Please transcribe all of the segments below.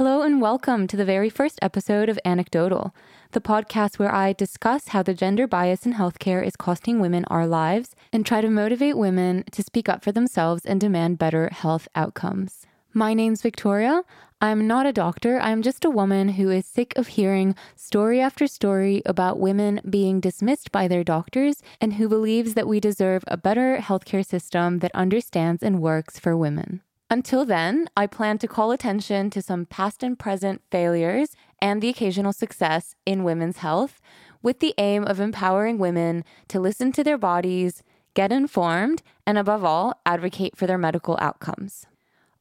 Hello and welcome to the very first episode of Anecdotal, the podcast where I discuss how the gender bias in healthcare is costing women our lives and try to motivate women to speak up for themselves and demand better health outcomes. My name's Victoria. I'm not a doctor. I'm just a woman who is sick of hearing story after story about women being dismissed by their doctors and who believes that we deserve a better healthcare system that understands and works for women. Until then, I plan to call attention to some past and present failures and the occasional success in women's health with the aim of empowering women to listen to their bodies, get informed, and above all, advocate for their medical outcomes.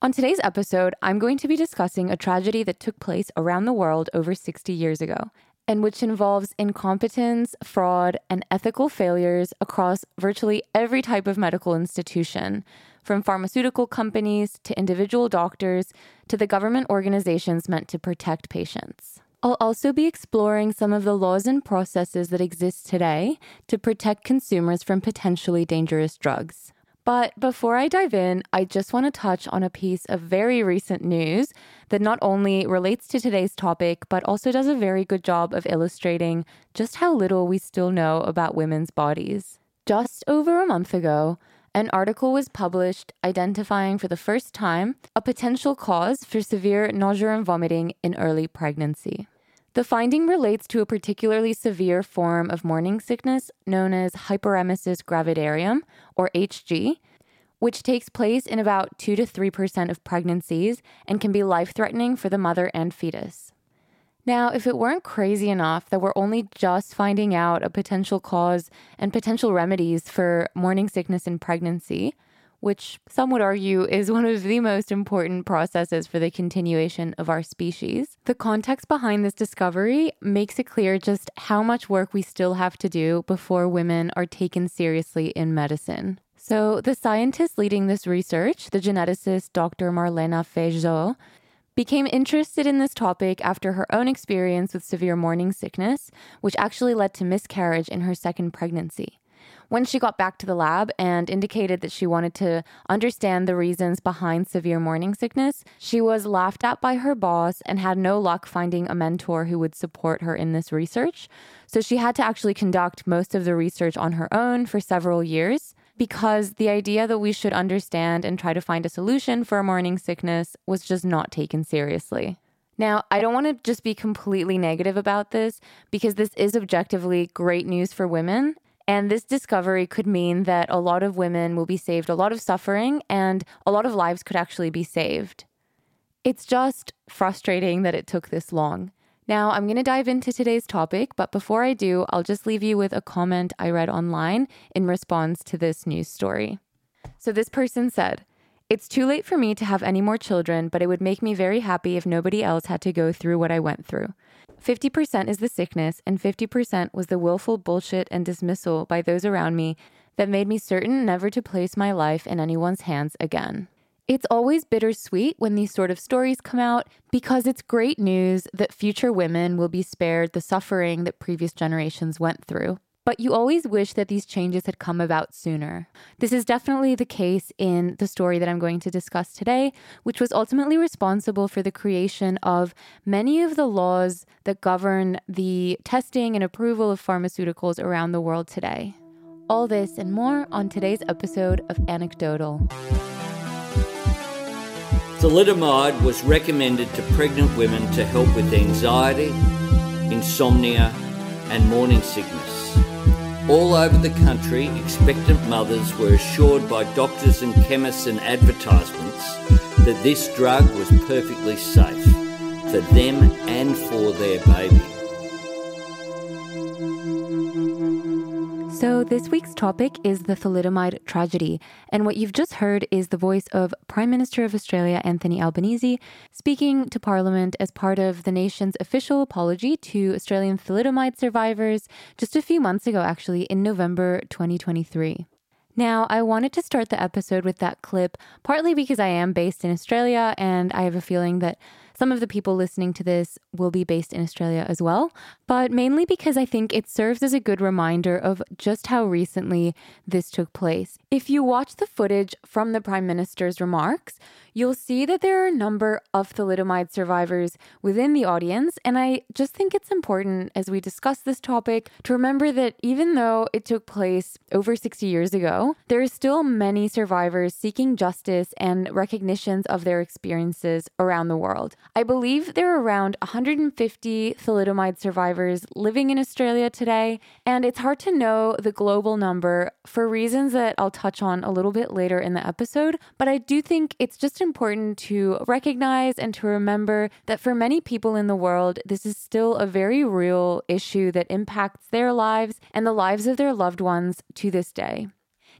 On today's episode, I'm going to be discussing a tragedy that took place around the world over 60 years ago, and which involves incompetence, fraud, and ethical failures across virtually every type of medical institution, from pharmaceutical companies to individual doctors to the government organizations meant to protect patients. I'll also be exploring some of the laws and processes that exist today to protect consumers from potentially dangerous drugs. But before I dive in, I just want to touch on a piece of very recent news that not only relates to today's topic, but also does a very good job of illustrating just how little we still know about women's bodies. Just over a month ago, an article was published identifying for the first time a potential cause for severe nausea and vomiting in early pregnancy. The finding relates to a particularly severe form of morning sickness known as hyperemesis gravidarum, or HG, which takes place in about 2 to 3% of pregnancies and can be life threatening for the mother and fetus. Now, if it weren't crazy enough that we're only just finding out a potential cause and potential remedies for morning sickness in pregnancy, which some would argue is one of the most important processes for the continuation of our species. The context behind this discovery makes it clear just how much work we still have to do before women are taken seriously in medicine. So, the scientist leading this research, the geneticist Dr. Marlene Fejzo, became interested in this topic after her own experience with severe morning sickness, which actually led to miscarriage in her second pregnancy. When she got back to the lab and indicated that she wanted to understand the reasons behind severe morning sickness, she was laughed at by her boss and had no luck finding a mentor who would support her in this research. So she had to actually conduct most of the research on her own for several years because the idea that we should understand and try to find a solution for morning sickness was just not taken seriously. Now, I don't want to just be completely negative about this because this is objectively great news for women. And this discovery could mean that a lot of women will be saved a lot of suffering and a lot of lives could actually be saved. It's just frustrating that it took this long. Now, I'm going to dive into today's topic, but before I do, I'll just leave you with a comment I read online in response to this news story. So, this person said, It's too late for me to have any more children, but it would make me very happy if nobody else had to go through what I went through. 50% is the sickness, and 50% was the willful bullshit and dismissal by those around me that made me certain never to place my life in anyone's hands again. It's always bittersweet when these sort of stories come out because it's great news that future women will be spared the suffering that previous generations went through. But you always wish that these changes had come about sooner. This is definitely the case in the story that I'm going to discuss today, which was ultimately responsible for the creation of many of the laws that govern the testing and approval of pharmaceuticals around the world today. All this and more on today's episode of Anecdotal. Thalidomide was recommended to pregnant women to help with anxiety, insomnia, and morning sickness. All over the country, expectant mothers were assured by doctors and chemists and advertisements that this drug was perfectly safe for them and for their baby. So, this week's topic is the thalidomide tragedy. And what you've just heard is the voice of Prime Minister of Australia, Anthony Albanese, speaking to Parliament as part of the nation's official apology to Australian thalidomide survivors just a few months ago, actually, in November 2023. Now, I wanted to start the episode with that clip, partly because I am based in Australia and I have a feeling that some of the people listening to this will be based in Australia as well, but mainly because I think it serves as a good reminder of just how recently this took place. If you watch the footage from the Prime Minister's remarks, you'll see that there are a number of thalidomide survivors within the audience. And I just think it's important as we discuss this topic to remember that even though it took place over 60 years ago, there are still many survivors seeking justice and recognitions of their experiences around the world. I believe there are around 150 thalidomide survivors living in Australia today, and it's hard to know the global number for reasons that I'll touch on a little bit later in the episode. But I do think it's just important to recognize and to remember that for many people in the world, this is still a very real issue that impacts their lives and the lives of their loved ones to this day.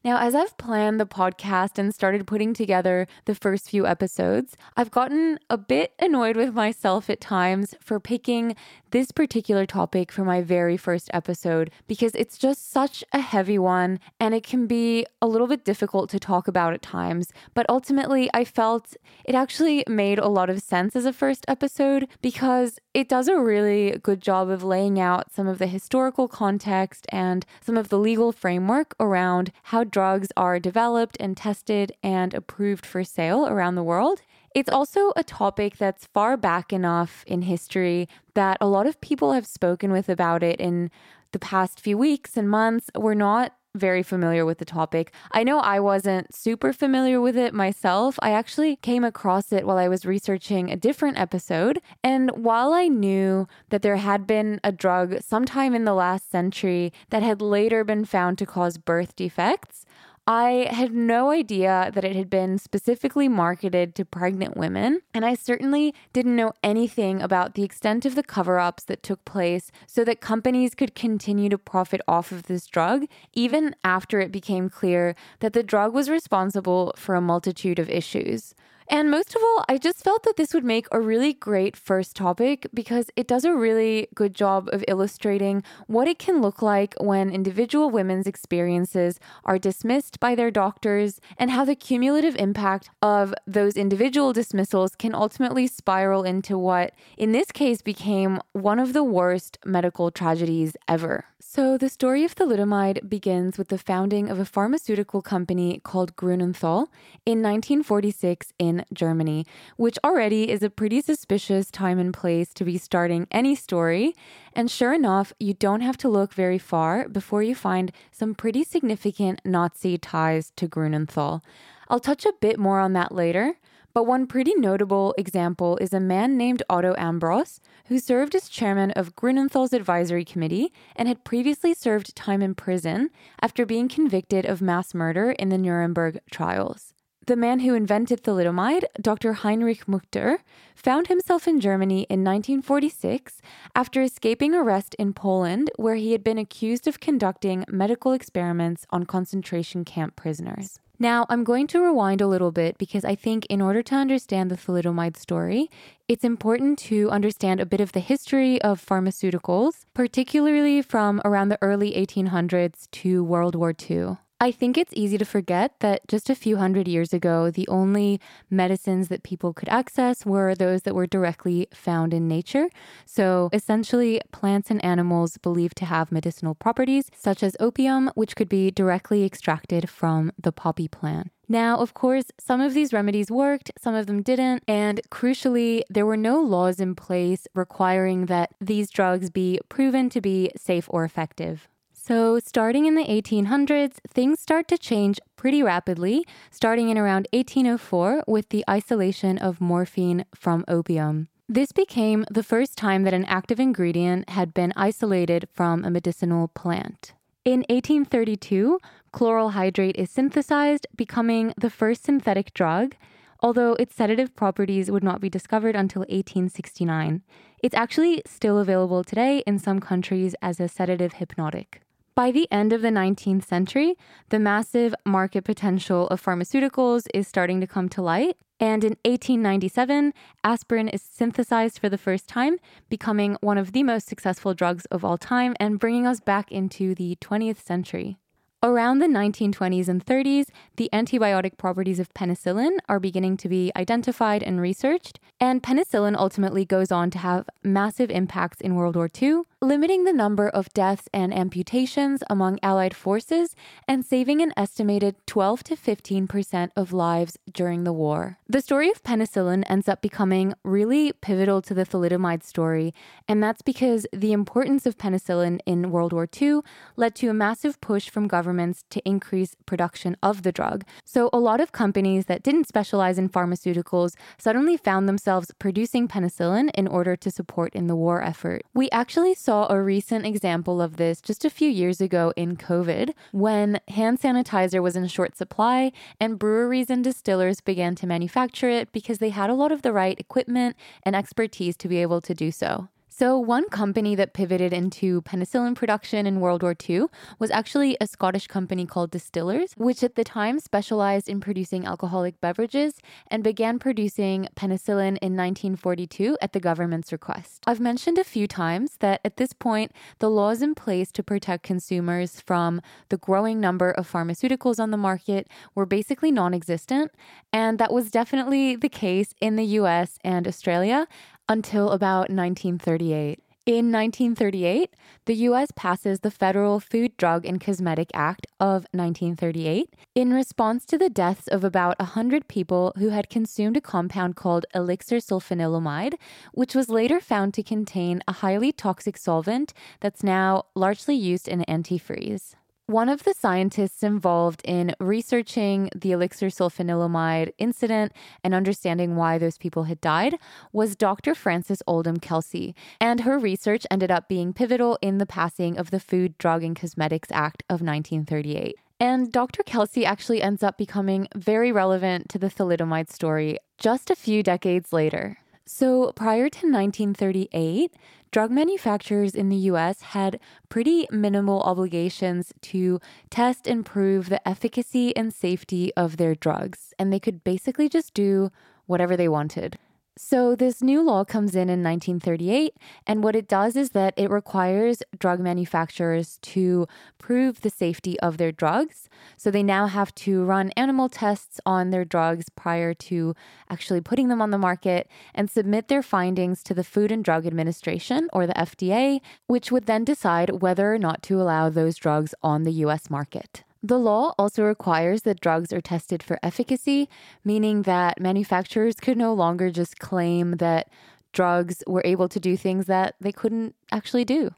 Now, as I've planned the podcast and started putting together the first few episodes, I've gotten a bit annoyed with myself at times for picking this particular topic for my very first episode because it's just such a heavy one and it can be a little bit difficult to talk about at times. But ultimately, I felt it actually made a lot of sense as a first episode because it does a really good job of laying out some of the historical context and some of the legal framework around how drugs are developed and tested and approved for sale around the world. It's also a topic that's far back enough in history that a lot of people have spoken with about it in the past few weeks and months. We're not very familiar with the topic. I know I wasn't super familiar with it myself. I actually came across it while I was researching a different episode. And while I knew that there had been a drug sometime in the last century that had later been found to cause birth defects, I had no idea that it had been specifically marketed to pregnant women, and I certainly didn't know anything about the extent of the cover ups that took place so that companies could continue to profit off of this drug, even after it became clear that the drug was responsible for a multitude of issues. And most of all, I just felt that this would make a really great first topic because it does a really good job of illustrating what it can look like when individual women's experiences are dismissed by their doctors and how the cumulative impact of those individual dismissals can ultimately spiral into what, in this case, became one of the worst medical tragedies ever. So, the story of thalidomide begins with the founding of a pharmaceutical company called Grunenthal in 1946 in Germany, which already is a pretty suspicious time and place to be starting any story. And sure enough, you don't have to look very far before you find some pretty significant Nazi ties to Grunenthal. I'll touch a bit more on that later. But one pretty notable example is a man named Otto Ambros, who served as chairman of Grunenthal's advisory committee and had previously served time in prison after being convicted of mass murder in the Nuremberg trials. The man who invented thalidomide, Dr. Heinrich Mückter, found himself in Germany in 1946 after escaping arrest in Poland, where he had been accused of conducting medical experiments on concentration camp prisoners. Now, I'm going to rewind a little bit because I think in order to understand the thalidomide story, it's important to understand a bit of the history of pharmaceuticals, particularly from around the early 1800s to World War II. I think it's easy to forget that just a few hundred years ago, the only medicines that people could access were those that were directly found in nature. So, essentially, plants and animals believed to have medicinal properties, such as opium, which could be directly extracted from the poppy plant. Now, of course, some of these remedies worked, some of them didn't, and crucially, there were no laws in place requiring that these drugs be proven to be safe or effective. So, starting in the 1800s, things start to change pretty rapidly, starting in around 1804 with the isolation of morphine from opium. This became the first time that an active ingredient had been isolated from a medicinal plant. In 1832, chloral hydrate is synthesized, becoming the first synthetic drug, although its sedative properties would not be discovered until 1869. It's actually still available today in some countries as a sedative hypnotic. By the end of the 19th century, the massive market potential of pharmaceuticals is starting to come to light. And in 1897, aspirin is synthesized for the first time, becoming one of the most successful drugs of all time and bringing us back into the 20th century. Around the 1920s and 30s, the antibiotic properties of penicillin are beginning to be identified and researched, and penicillin ultimately goes on to have massive impacts in World War II, limiting the number of deaths and amputations among Allied forces and saving an estimated 12 to 15% of lives during the war. The story of penicillin ends up becoming really pivotal to the thalidomide story, and that's because the importance of penicillin in World War II led to a massive push from governments to increase production of the drug. So, a lot of companies that didn't specialize in pharmaceuticals suddenly found themselves producing penicillin in order to support in the war effort. We actually saw a recent example of this just a few years ago in COVID when hand sanitizer was in short supply and breweries and distillers began to manufacture it because they had a lot of the right equipment and expertise to be able to do so. So, one company that pivoted into penicillin production in World War II was actually a Scottish company called Distillers, which at the time specialized in producing alcoholic beverages and began producing penicillin in 1942 at the government's request. I've mentioned a few times that at this point, the laws in place to protect consumers from the growing number of pharmaceuticals on the market were basically non existent, and that was definitely the case in the US and Australia until about 1938. In 1938, the US passes the Federal Food, Drug, and Cosmetic Act of 1938 in response to the deaths of about 100 people who had consumed a compound called elixir sulfanilamide, which was later found to contain a highly toxic solvent that's now largely used in antifreeze. One of the scientists involved in researching the elixir sulfanilamide incident and understanding why those people had died was Dr. Frances Oldham Kelsey, and her research ended up being pivotal in the passing of the Food, Drug, and Cosmetics Act of 1938. And Dr. Kelsey actually ends up becoming very relevant to the thalidomide story just a few decades later. So, prior to 1938, drug manufacturers in the US had pretty minimal obligations to test and prove the efficacy and safety of their drugs, and they could basically just do whatever they wanted. So, this new law comes in in 1938, and what it does is that it requires drug manufacturers to prove the safety of their drugs. So, they now have to run animal tests on their drugs prior to actually putting them on the market and submit their findings to the Food and Drug Administration, or the FDA, which would then decide whether or not to allow those drugs on the US market. The law also requires that drugs are tested for efficacy, meaning that manufacturers could no longer just claim that drugs were able to do things that they couldn't actually do.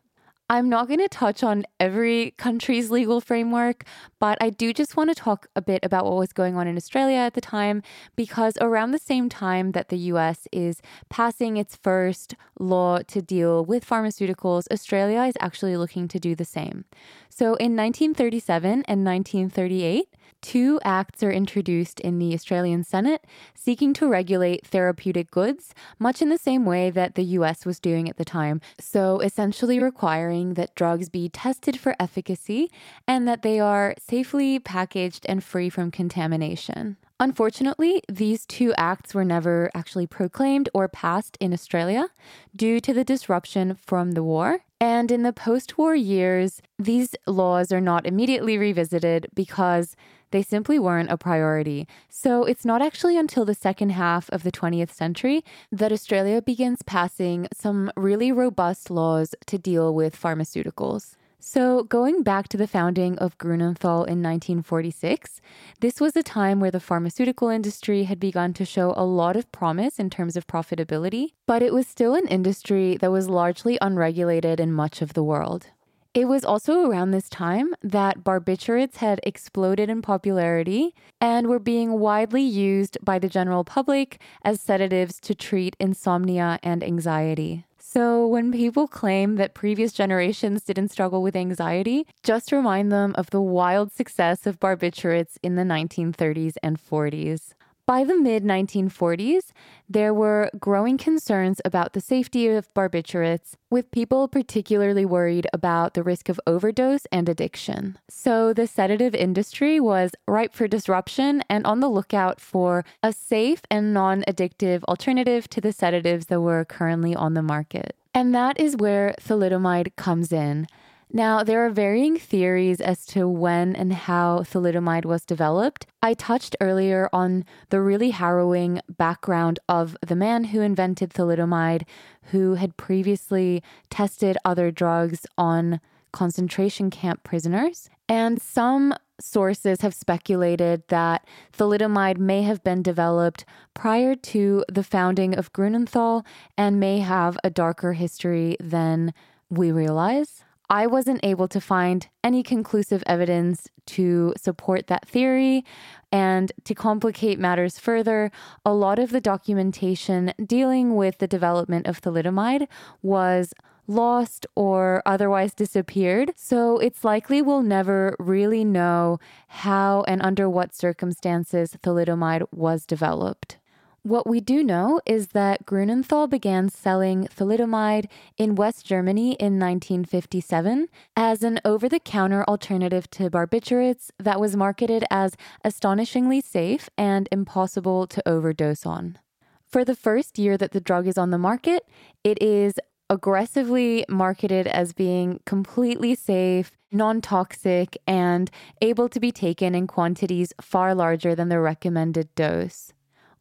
I'm not going to touch on every country's legal framework, but I do just want to talk a bit about what was going on in Australia at the time because around the same time that the US is passing its first law to deal with pharmaceuticals, Australia is actually looking to do the same. So in 1937 and 1938, two acts are introduced in the Australian Senate seeking to regulate therapeutic goods, much in the same way that the US was doing at the time. So, essentially requiring that drugs be tested for efficacy and that they are safely packaged and free from contamination. Unfortunately, these two acts were never actually proclaimed or passed in Australia due to the disruption from the war. And in the post war years, these laws are not immediately revisited because they simply weren't a priority. So it's not actually until the second half of the 20th century that Australia begins passing some really robust laws to deal with pharmaceuticals. So, going back to the founding of Grunenthal in 1946, this was a time where the pharmaceutical industry had begun to show a lot of promise in terms of profitability, but it was still an industry that was largely unregulated in much of the world. It was also around this time that barbiturates had exploded in popularity and were being widely used by the general public as sedatives to treat insomnia and anxiety. So, when people claim that previous generations didn't struggle with anxiety, just remind them of the wild success of barbiturates in the 1930s and 40s. By the mid 1940s, there were growing concerns about the safety of barbiturates, with people particularly worried about the risk of overdose and addiction. So the sedative industry was ripe for disruption and on the lookout for a safe and non addictive alternative to the sedatives that were currently on the market. And that is where thalidomide comes in. Now, there are varying theories as to when and how thalidomide was developed. I touched earlier on the really harrowing background of the man who invented thalidomide, who had previously tested other drugs on concentration camp prisoners. And some sources have speculated that thalidomide may have been developed prior to the founding of Grunenthal and may have a darker history than we realize. I wasn't able to find any conclusive evidence to support that theory. And to complicate matters further, a lot of the documentation dealing with the development of thalidomide was lost or otherwise disappeared. So it's likely we'll never really know how and under what circumstances thalidomide was developed. What we do know is that Grunenthal began selling thalidomide in West Germany in 1957 as an over the counter alternative to barbiturates that was marketed as astonishingly safe and impossible to overdose on. For the first year that the drug is on the market, it is aggressively marketed as being completely safe, non toxic, and able to be taken in quantities far larger than the recommended dose.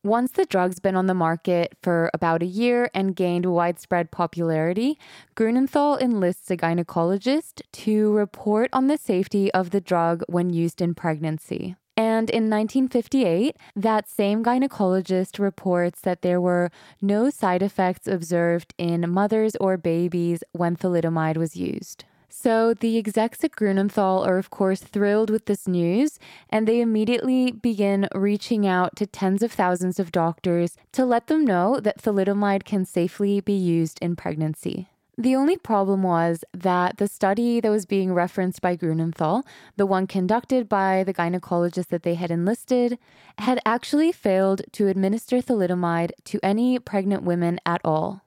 Once the drug's been on the market for about a year and gained widespread popularity, Grunenthal enlists a gynecologist to report on the safety of the drug when used in pregnancy. And in 1958, that same gynecologist reports that there were no side effects observed in mothers or babies when thalidomide was used. So the execs at Grunenthal are, of course, thrilled with this news, and they immediately begin reaching out to tens of thousands of doctors to let them know that thalidomide can safely be used in pregnancy. The only problem was that the study that was being referenced by Grunenthal, the one conducted by the gynecologist that they had enlisted, had actually failed to administer thalidomide to any pregnant women at all.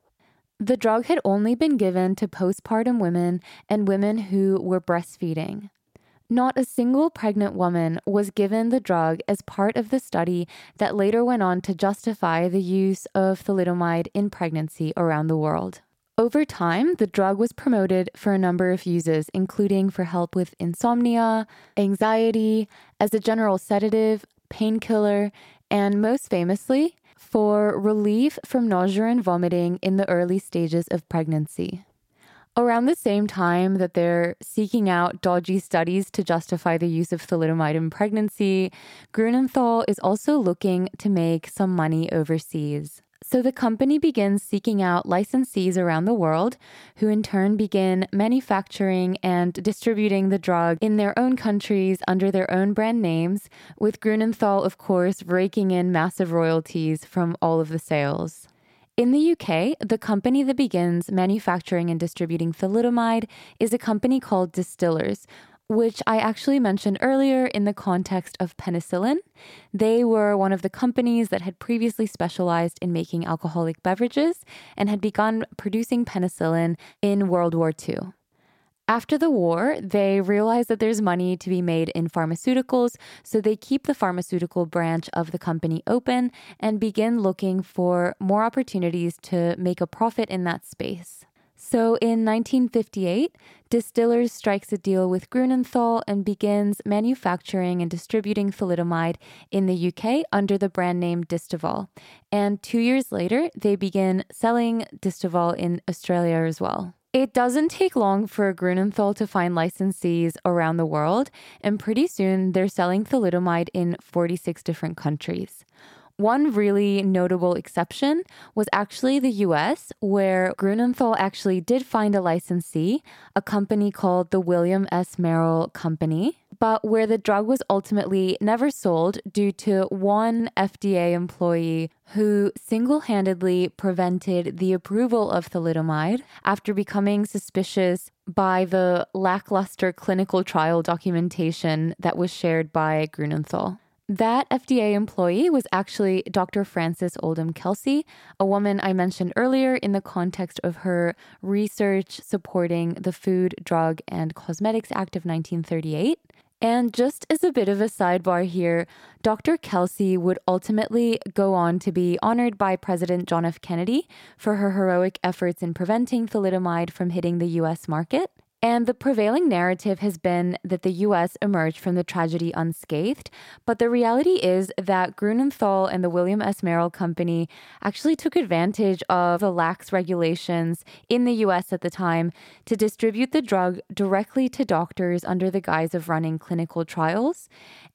The drug had only been given to postpartum women and women who were breastfeeding. Not a single pregnant woman was given the drug as part of the study that later went on to justify the use of thalidomide in pregnancy around the world. Over time, the drug was promoted for a number of uses, including for help with insomnia, anxiety, as a general sedative, painkiller, and most famously, for relief from nausea and vomiting in the early stages of pregnancy. Around the same time that they're seeking out dodgy studies to justify the use of thalidomide in pregnancy, Grunenthal is also looking to make some money overseas. So the company begins seeking out licensees around the world who in turn begin manufacturing and distributing the drug in their own countries under their own brand names, with Grunenthal, of course, raking in massive royalties from all of the sales. In the UK, the company that begins manufacturing and distributing thalidomide is a company called Distillers, which I actually mentioned earlier in the context of penicillin. They were one of the companies that had previously specialized in making alcoholic beverages and had begun producing penicillin in World War II. After the war, they realized that there's money to be made in pharmaceuticals, so they keep the pharmaceutical branch of the company open and begin looking for more opportunities to make a profit in that space. So in 1958, Distillers strikes a deal with Grunenthal and begins manufacturing and distributing thalidomide in the UK under the brand name Distaval. And two years later, they begin selling Distaval in Australia as well. It doesn't take long for Grunenthal to find licensees around the world, and pretty soon they're selling thalidomide in 46 different countries. One really notable exception was actually the US, where Grunenthal actually did find a licensee, a company called the William S. Merrell Company, but where the drug was ultimately never sold due to one FDA employee who single handedly prevented the approval of thalidomide after becoming suspicious by the lackluster clinical trial documentation that was shared by Grunenthal. That FDA employee was actually Dr. Frances Oldham Kelsey, a woman I mentioned earlier in the context of her research supporting the Food, Drug, and Cosmetics Act of 1938. And just as a bit of a sidebar here, Dr. Kelsey would ultimately go on to be honored by President John F. Kennedy for her heroic efforts in preventing thalidomide from hitting the US market. And the prevailing narrative has been that the US emerged from the tragedy unscathed. But the reality is that Grunenthal and the William S. Merrell Company actually took advantage of the lax regulations in the US at the time to distribute the drug directly to doctors under the guise of running clinical trials.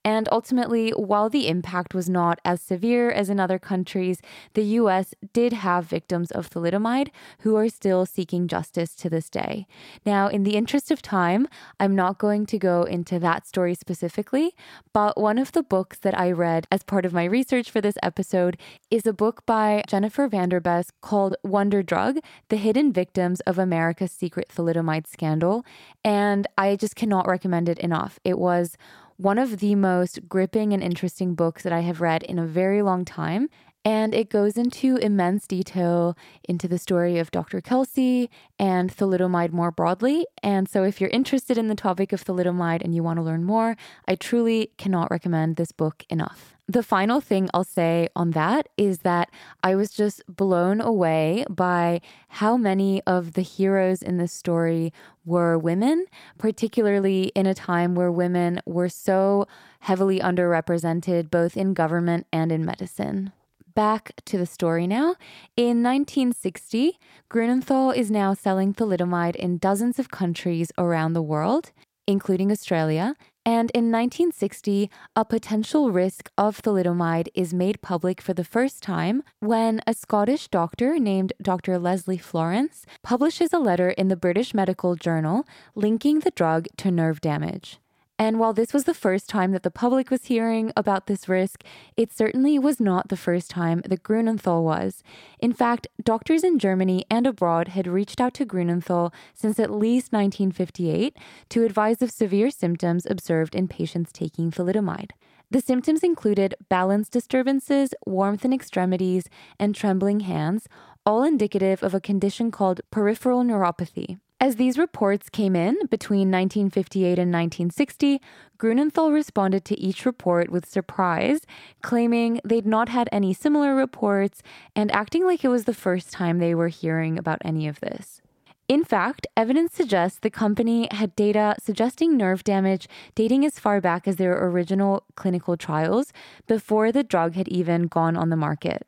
And ultimately, while the impact was not as severe as in other countries, the US did have victims of thalidomide who are still seeking justice to this day. Now, in the interest of time, I'm not going to go into that story specifically, but one of the books that I read as part of my research for this episode is a book by Jennifer Vanderbes called Wonder Drug The Hidden Victims of America's Secret Thalidomide Scandal. And I just cannot recommend it enough. It was one of the most gripping and interesting books that I have read in a very long time. And it goes into immense detail into the story of Dr. Kelsey and thalidomide more broadly. And so, if you're interested in the topic of thalidomide and you want to learn more, I truly cannot recommend this book enough. The final thing I'll say on that is that I was just blown away by how many of the heroes in this story were women, particularly in a time where women were so heavily underrepresented both in government and in medicine back to the story now. In 1960, Grunenthal is now selling thalidomide in dozens of countries around the world, including Australia. And in 1960, a potential risk of thalidomide is made public for the first time when a Scottish doctor named Dr. Leslie Florence publishes a letter in the British Medical Journal linking the drug to nerve damage. And while this was the first time that the public was hearing about this risk, it certainly was not the first time that Grunenthal was. In fact, doctors in Germany and abroad had reached out to Grunenthal since at least 1958 to advise of severe symptoms observed in patients taking thalidomide. The symptoms included balance disturbances, warmth in extremities, and trembling hands, all indicative of a condition called peripheral neuropathy. As these reports came in between 1958 and 1960, Grunenthal responded to each report with surprise, claiming they'd not had any similar reports and acting like it was the first time they were hearing about any of this. In fact, evidence suggests the company had data suggesting nerve damage dating as far back as their original clinical trials before the drug had even gone on the market.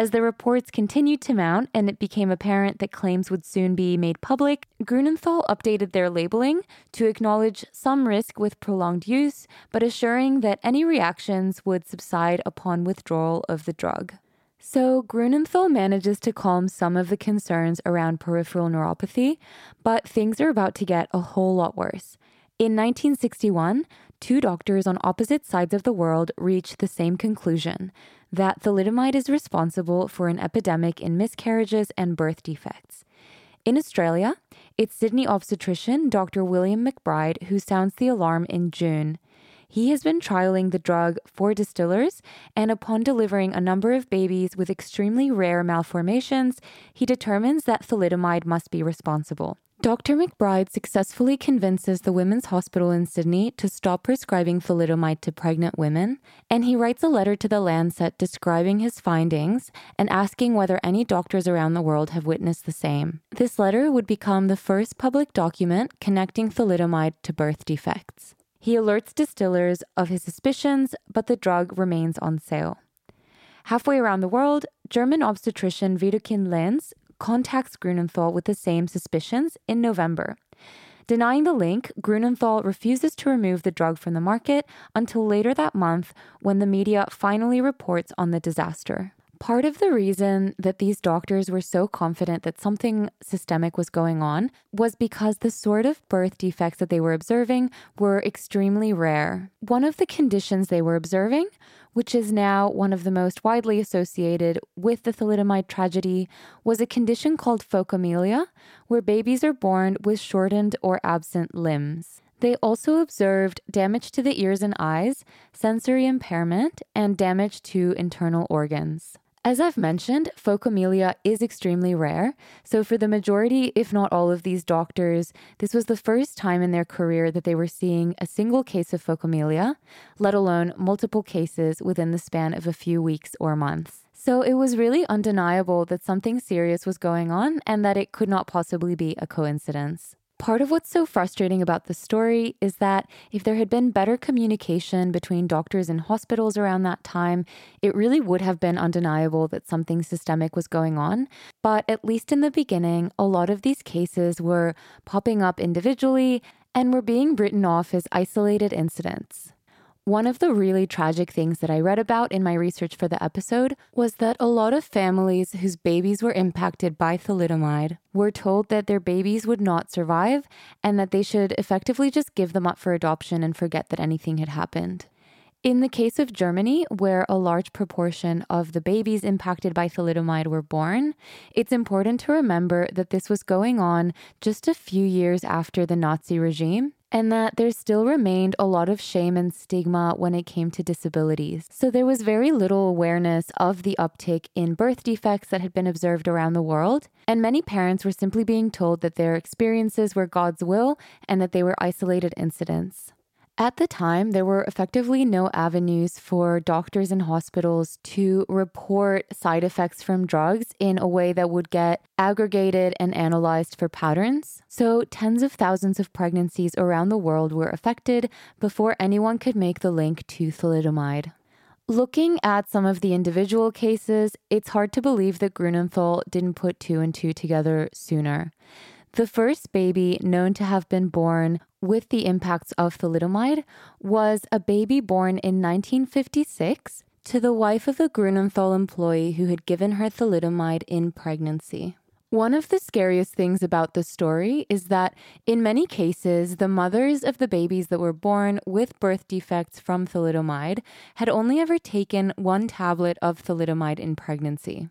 As the reports continued to mount and it became apparent that claims would soon be made public, Grunenthal updated their labeling to acknowledge some risk with prolonged use, but assuring that any reactions would subside upon withdrawal of the drug. So, Grunenthal manages to calm some of the concerns around peripheral neuropathy, but things are about to get a whole lot worse. In 1961, two doctors on opposite sides of the world reached the same conclusion that thalidomide is responsible for an epidemic in miscarriages and birth defects. In Australia, it's Sydney obstetrician Dr. William McBride who sounds the alarm in June. He has been trialing the drug for distillers, and upon delivering a number of babies with extremely rare malformations, he determines that thalidomide must be responsible. Dr. McBride successfully convinces the Women's Hospital in Sydney to stop prescribing thalidomide to pregnant women, and he writes a letter to the Lancet describing his findings and asking whether any doctors around the world have witnessed the same. This letter would become the first public document connecting thalidomide to birth defects. He alerts distillers of his suspicions, but the drug remains on sale. Halfway around the world, German obstetrician Widukind Lenz contacts Grunenthal with the same suspicions in November. Denying the link, Grunenthal refuses to remove the drug from the market until later that month when the media finally reports on the disaster. Part of the reason that these doctors were so confident that something systemic was going on was because the sort of birth defects that they were observing were extremely rare. One of the conditions they were observing which is now one of the most widely associated with the thalidomide tragedy, was a condition called phocomelia, where babies are born with shortened or absent limbs. They also observed damage to the ears and eyes, sensory impairment, and damage to internal organs. As I've mentioned, phocomelia is extremely rare. So, for the majority, if not all of these doctors, this was the first time in their career that they were seeing a single case of phocomelia, let alone multiple cases within the span of a few weeks or months. So, it was really undeniable that something serious was going on and that it could not possibly be a coincidence. Part of what's so frustrating about the story is that if there had been better communication between doctors and hospitals around that time, it really would have been undeniable that something systemic was going on. But at least in the beginning, a lot of these cases were popping up individually and were being written off as isolated incidents. One of the really tragic things that I read about in my research for the episode was that a lot of families whose babies were impacted by thalidomide were told that their babies would not survive and that they should effectively just give them up for adoption and forget that anything had happened. In the case of Germany, where a large proportion of the babies impacted by thalidomide were born, it's important to remember that this was going on just a few years after the Nazi regime and that there still remained a lot of shame and stigma when it came to disabilities. So there was very little awareness of the uptick in birth defects that had been observed around the world, and many parents were simply being told that their experiences were God's will and that they were isolated incidents. At the time, there were effectively no avenues for doctors and hospitals to report side effects from drugs in a way that would get aggregated and analyzed for patterns. So, tens of thousands of pregnancies around the world were affected before anyone could make the link to thalidomide. Looking at some of the individual cases, it's hard to believe that Grunenthal didn't put two and two together sooner. The first baby known to have been born with the impacts of thalidomide was a baby born in 1956 to the wife of a Grunenthal employee who had given her thalidomide in pregnancy. One of the scariest things about the story is that in many cases, the mothers of the babies that were born with birth defects from thalidomide had only ever taken one tablet of thalidomide in pregnancy.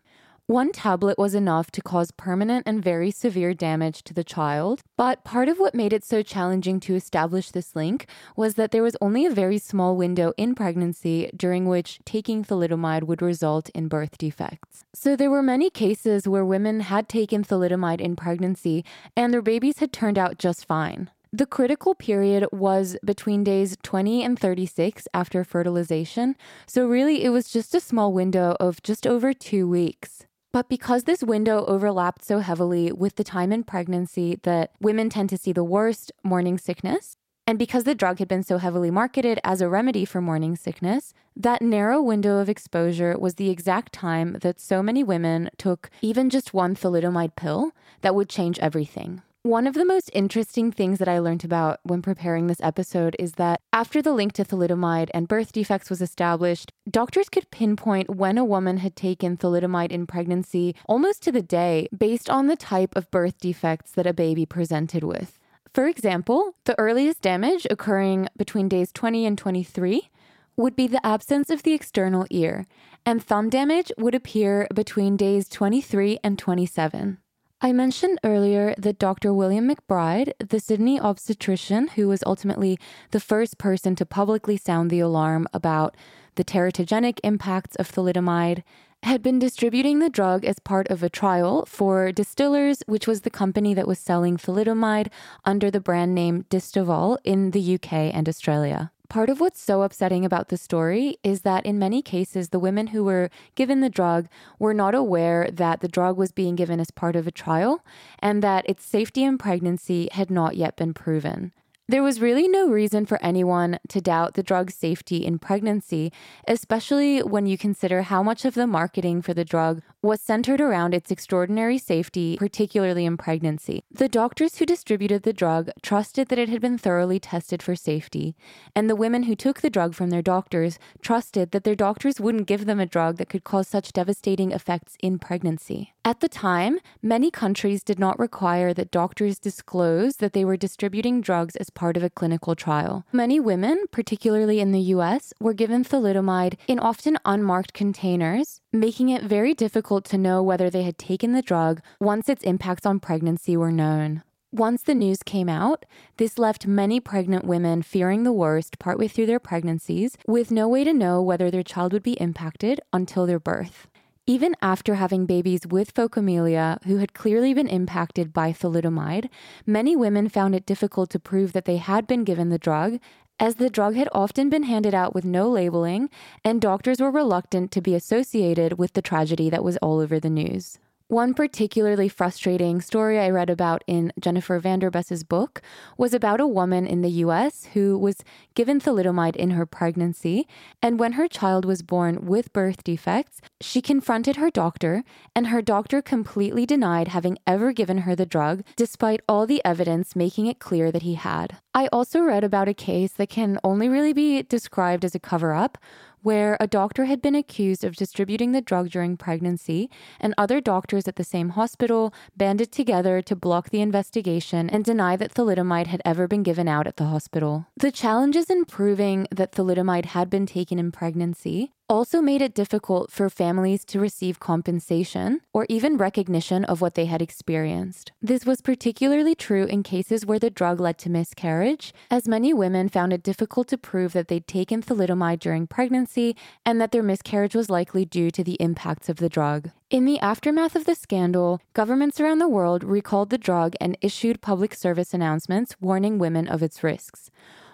One tablet was enough to cause permanent and very severe damage to the child, but part of what made it so challenging to establish this link was that there was only a very small window in pregnancy during which taking thalidomide would result in birth defects. So there were many cases where women had taken thalidomide in pregnancy and their babies had turned out just fine. The critical period was between days 20 and 36 after fertilization, so really it was just a small window of just over two weeks. But because this window overlapped so heavily with the time in pregnancy that women tend to see the worst morning sickness, and because the drug had been so heavily marketed as a remedy for morning sickness, that narrow window of exposure was the exact time that so many women took even just one thalidomide pill that would change everything. One of the most interesting things that I learned about when preparing this episode is that after the link to thalidomide and birth defects was established, doctors could pinpoint when a woman had taken thalidomide in pregnancy almost to the day based on the type of birth defects that a baby presented with. For example, the earliest damage occurring between days 20 and 23 would be the absence of the external ear, and thumb damage would appear between days 23 and 27. I mentioned earlier that Dr. William McBride, the Sydney obstetrician who was ultimately the first person to publicly sound the alarm about the teratogenic impacts of thalidomide, had been distributing the drug as part of a trial for Distillers, which was the company that was selling thalidomide under the brand name Distaval in the UK and Australia. Part of what's so upsetting about the story is that in many cases, the women who were given the drug were not aware that the drug was being given as part of a trial and that its safety in pregnancy had not yet been proven. There was really no reason for anyone to doubt the drug's safety in pregnancy, especially when you consider how much of the marketing for the drug was centered around its extraordinary safety, particularly in pregnancy. The doctors who distributed the drug trusted that it had been thoroughly tested for safety, and the women who took the drug from their doctors trusted that their doctors wouldn't give them a drug that could cause such devastating effects in pregnancy. At the time, many countries did not require that doctors disclose that they were distributing drugs as part of a clinical trial. Many women, particularly in the US, were given thalidomide in often unmarked containers, making it very difficult to know whether they had taken the drug once its impacts on pregnancy were known. Once the news came out, this left many pregnant women fearing the worst partway through their pregnancies, with no way to know whether their child would be impacted until their birth. Even after having babies with phocomelia who had clearly been impacted by thalidomide, many women found it difficult to prove that they had been given the drug, as the drug had often been handed out with no labeling, and doctors were reluctant to be associated with the tragedy that was all over the news. One particularly frustrating story I read about in Jennifer Vanderbes's book was about a woman in the US who was given thalidomide in her pregnancy. And when her child was born with birth defects, she confronted her doctor, and her doctor completely denied having ever given her the drug, despite all the evidence making it clear that he had. I also read about a case that can only really be described as a cover up where a doctor had been accused of distributing the drug during pregnancy, and other doctors at the same hospital banded together to block the investigation and deny that thalidomide had ever been given out at the hospital. The challenges in proving that thalidomide had been taken in pregnancy also made it difficult for families to receive compensation or even recognition of what they had experienced. This was particularly true in cases where the drug led to miscarriage, as many women found it difficult to prove that they'd taken thalidomide during pregnancy and that their miscarriage was likely due to the impacts of the drug. In the aftermath of the scandal, governments around the world recalled the drug and issued public service announcements warning women of its risks.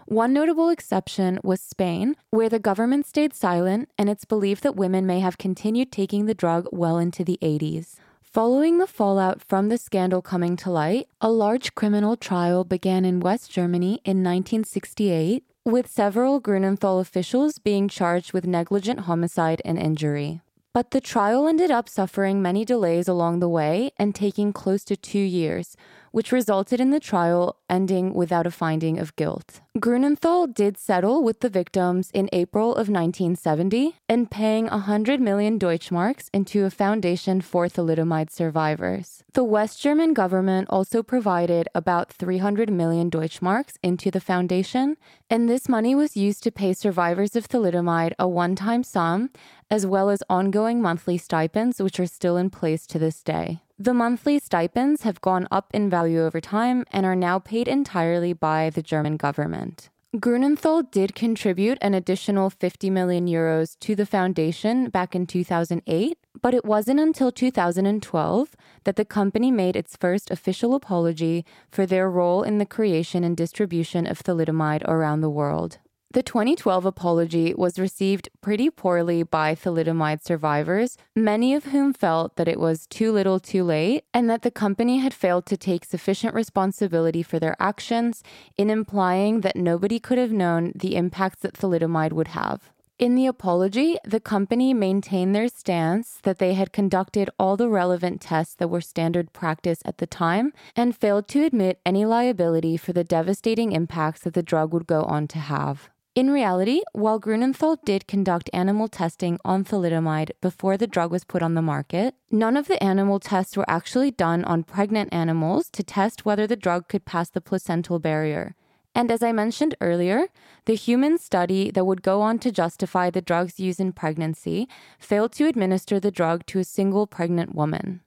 One notable exception was Spain, where the government stayed silent, and it's believed that women may have continued taking the drug well into the 80s. Following the fallout from the scandal coming to light, a large criminal trial began in West Germany in 1968, with several Grunenthal officials being charged with negligent homicide and injury. But the trial ended up suffering many delays along the way and taking close to two years, which resulted in the trial ending without a finding of guilt. Grunenthal did settle with the victims in April of 1970 and paying 100 million Deutschmarks into a foundation for thalidomide survivors. The West German government also provided about 300 million Deutschmarks into the foundation, and this money was used to pay survivors of thalidomide a one time sum, as well as ongoing monthly stipends, which are still in place to this day. The monthly stipends have gone up in value over time and are now paid entirely by the German government. Grunenthal did contribute an additional 50 million euros to the foundation back in 2008, but it wasn't until 2012 that the company made its first official apology for their role in the creation and distribution of thalidomide around the world. The 2012 apology was received pretty poorly by thalidomide survivors, many of whom felt that it was too little too late and that the company had failed to take sufficient responsibility for their actions, in implying that nobody could have known the impacts that thalidomide would have. In the apology, the company maintained their stance that they had conducted all the relevant tests that were standard practice at the time and failed to admit any liability for the devastating impacts that the drug would go on to have. In reality, while Grunenthal did conduct animal testing on thalidomide before the drug was put on the market, none of the animal tests were actually done on pregnant animals to test whether the drug could pass the placental barrier. And as I mentioned earlier, the human study that would go on to justify the drug's use in pregnancy failed to administer the drug to a single pregnant woman.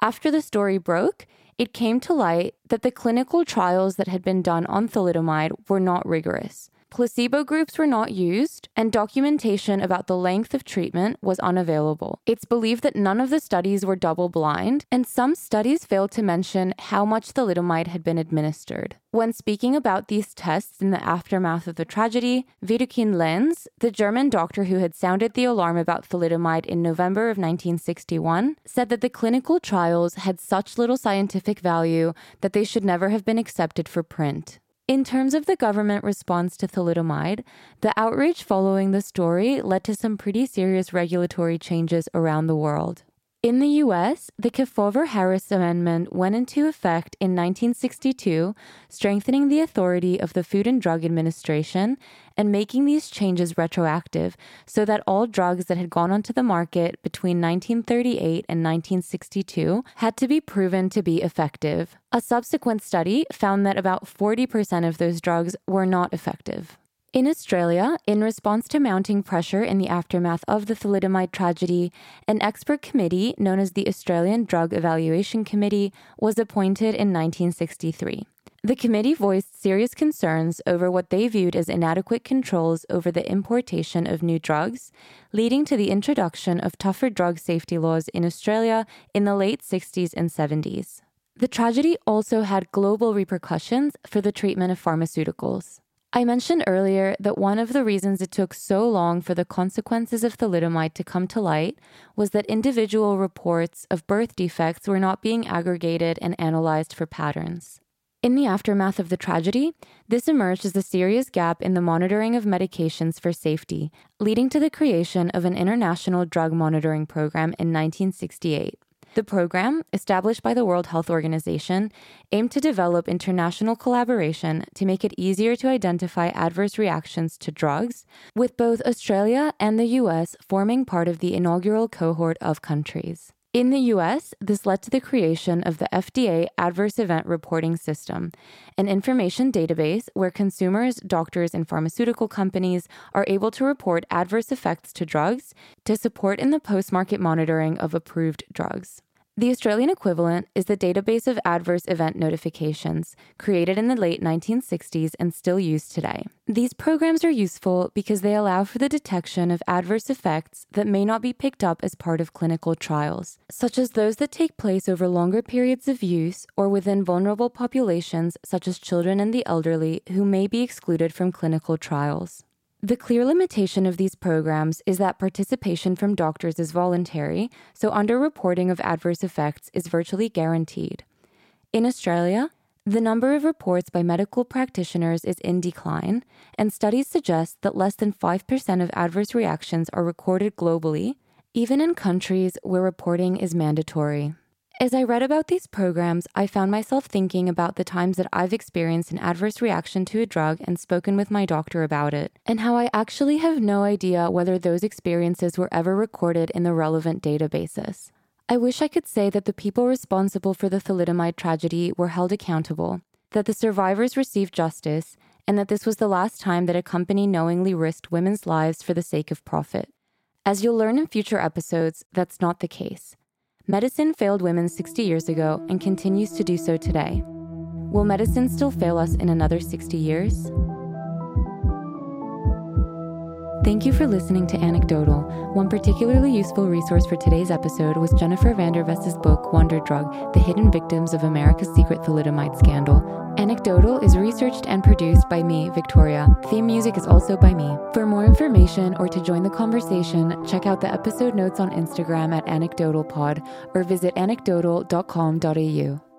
After the story broke, it came to light that the clinical trials that had been done on thalidomide were not rigorous. Placebo groups were not used, and documentation about the length of treatment was unavailable. It's believed that none of the studies were double blind, and some studies failed to mention how much thalidomide had been administered. When speaking about these tests in the aftermath of the tragedy, Widukind Lenz, the German doctor who had sounded the alarm about thalidomide in November of 1961, said that the clinical trials had such little scientific value that they should never have been accepted for print. In terms of the government response to thalidomide, the outrage following the story led to some pretty serious regulatory changes around the world. In the US, the Kefauver Harris Amendment went into effect in 1962, strengthening the authority of the Food and Drug Administration and making these changes retroactive so that all drugs that had gone onto the market between 1938 and 1962 had to be proven to be effective. A subsequent study found that about 40% of those drugs were not effective. In Australia, in response to mounting pressure in the aftermath of the thalidomide tragedy, an expert committee known as the Australian Drug Evaluation Committee was appointed in 1963. The committee voiced serious concerns over what they viewed as inadequate controls over the importation of new drugs, leading to the introduction of tougher drug safety laws in Australia in the late 60s and 70s. The tragedy also had global repercussions for the treatment of pharmaceuticals. I mentioned earlier that one of the reasons it took so long for the consequences of thalidomide to come to light was that individual reports of birth defects were not being aggregated and analyzed for patterns. In the aftermath of the tragedy, this emerged as a serious gap in the monitoring of medications for safety, leading to the creation of an international drug monitoring program in 1968. The program, established by the World Health Organization, aimed to develop international collaboration to make it easier to identify adverse reactions to drugs, with both Australia and the US forming part of the inaugural cohort of countries. In the US, this led to the creation of the FDA Adverse Event Reporting System, an information database where consumers, doctors, and pharmaceutical companies are able to report adverse effects to drugs to support in the post market monitoring of approved drugs. The Australian equivalent is the Database of Adverse Event Notifications, created in the late 1960s and still used today. These programs are useful because they allow for the detection of adverse effects that may not be picked up as part of clinical trials, such as those that take place over longer periods of use or within vulnerable populations, such as children and the elderly, who may be excluded from clinical trials. The clear limitation of these programs is that participation from doctors is voluntary, so underreporting of adverse effects is virtually guaranteed. In Australia, the number of reports by medical practitioners is in decline, and studies suggest that less than 5% of adverse reactions are recorded globally, even in countries where reporting is mandatory. As I read about these programs, I found myself thinking about the times that I've experienced an adverse reaction to a drug and spoken with my doctor about it, and how I actually have no idea whether those experiences were ever recorded in the relevant databases. I wish I could say that the people responsible for the thalidomide tragedy were held accountable, that the survivors received justice, and that this was the last time that a company knowingly risked women's lives for the sake of profit. As you'll learn in future episodes, that's not the case. Medicine failed women 60 years ago and continues to do so today. Will medicine still fail us in another 60 years? Thank you for listening to Anecdotal. One particularly useful resource for today's episode was Jennifer Vanderbes's book, Wonder Drug The Hidden Victims of America's Secret Thalidomide Scandal. Anecdotal is researched and produced by me, Victoria. Theme music is also by me. For more information or to join the conversation, check out the episode notes on Instagram at anecdotalpod or visit anecdotal.com.au.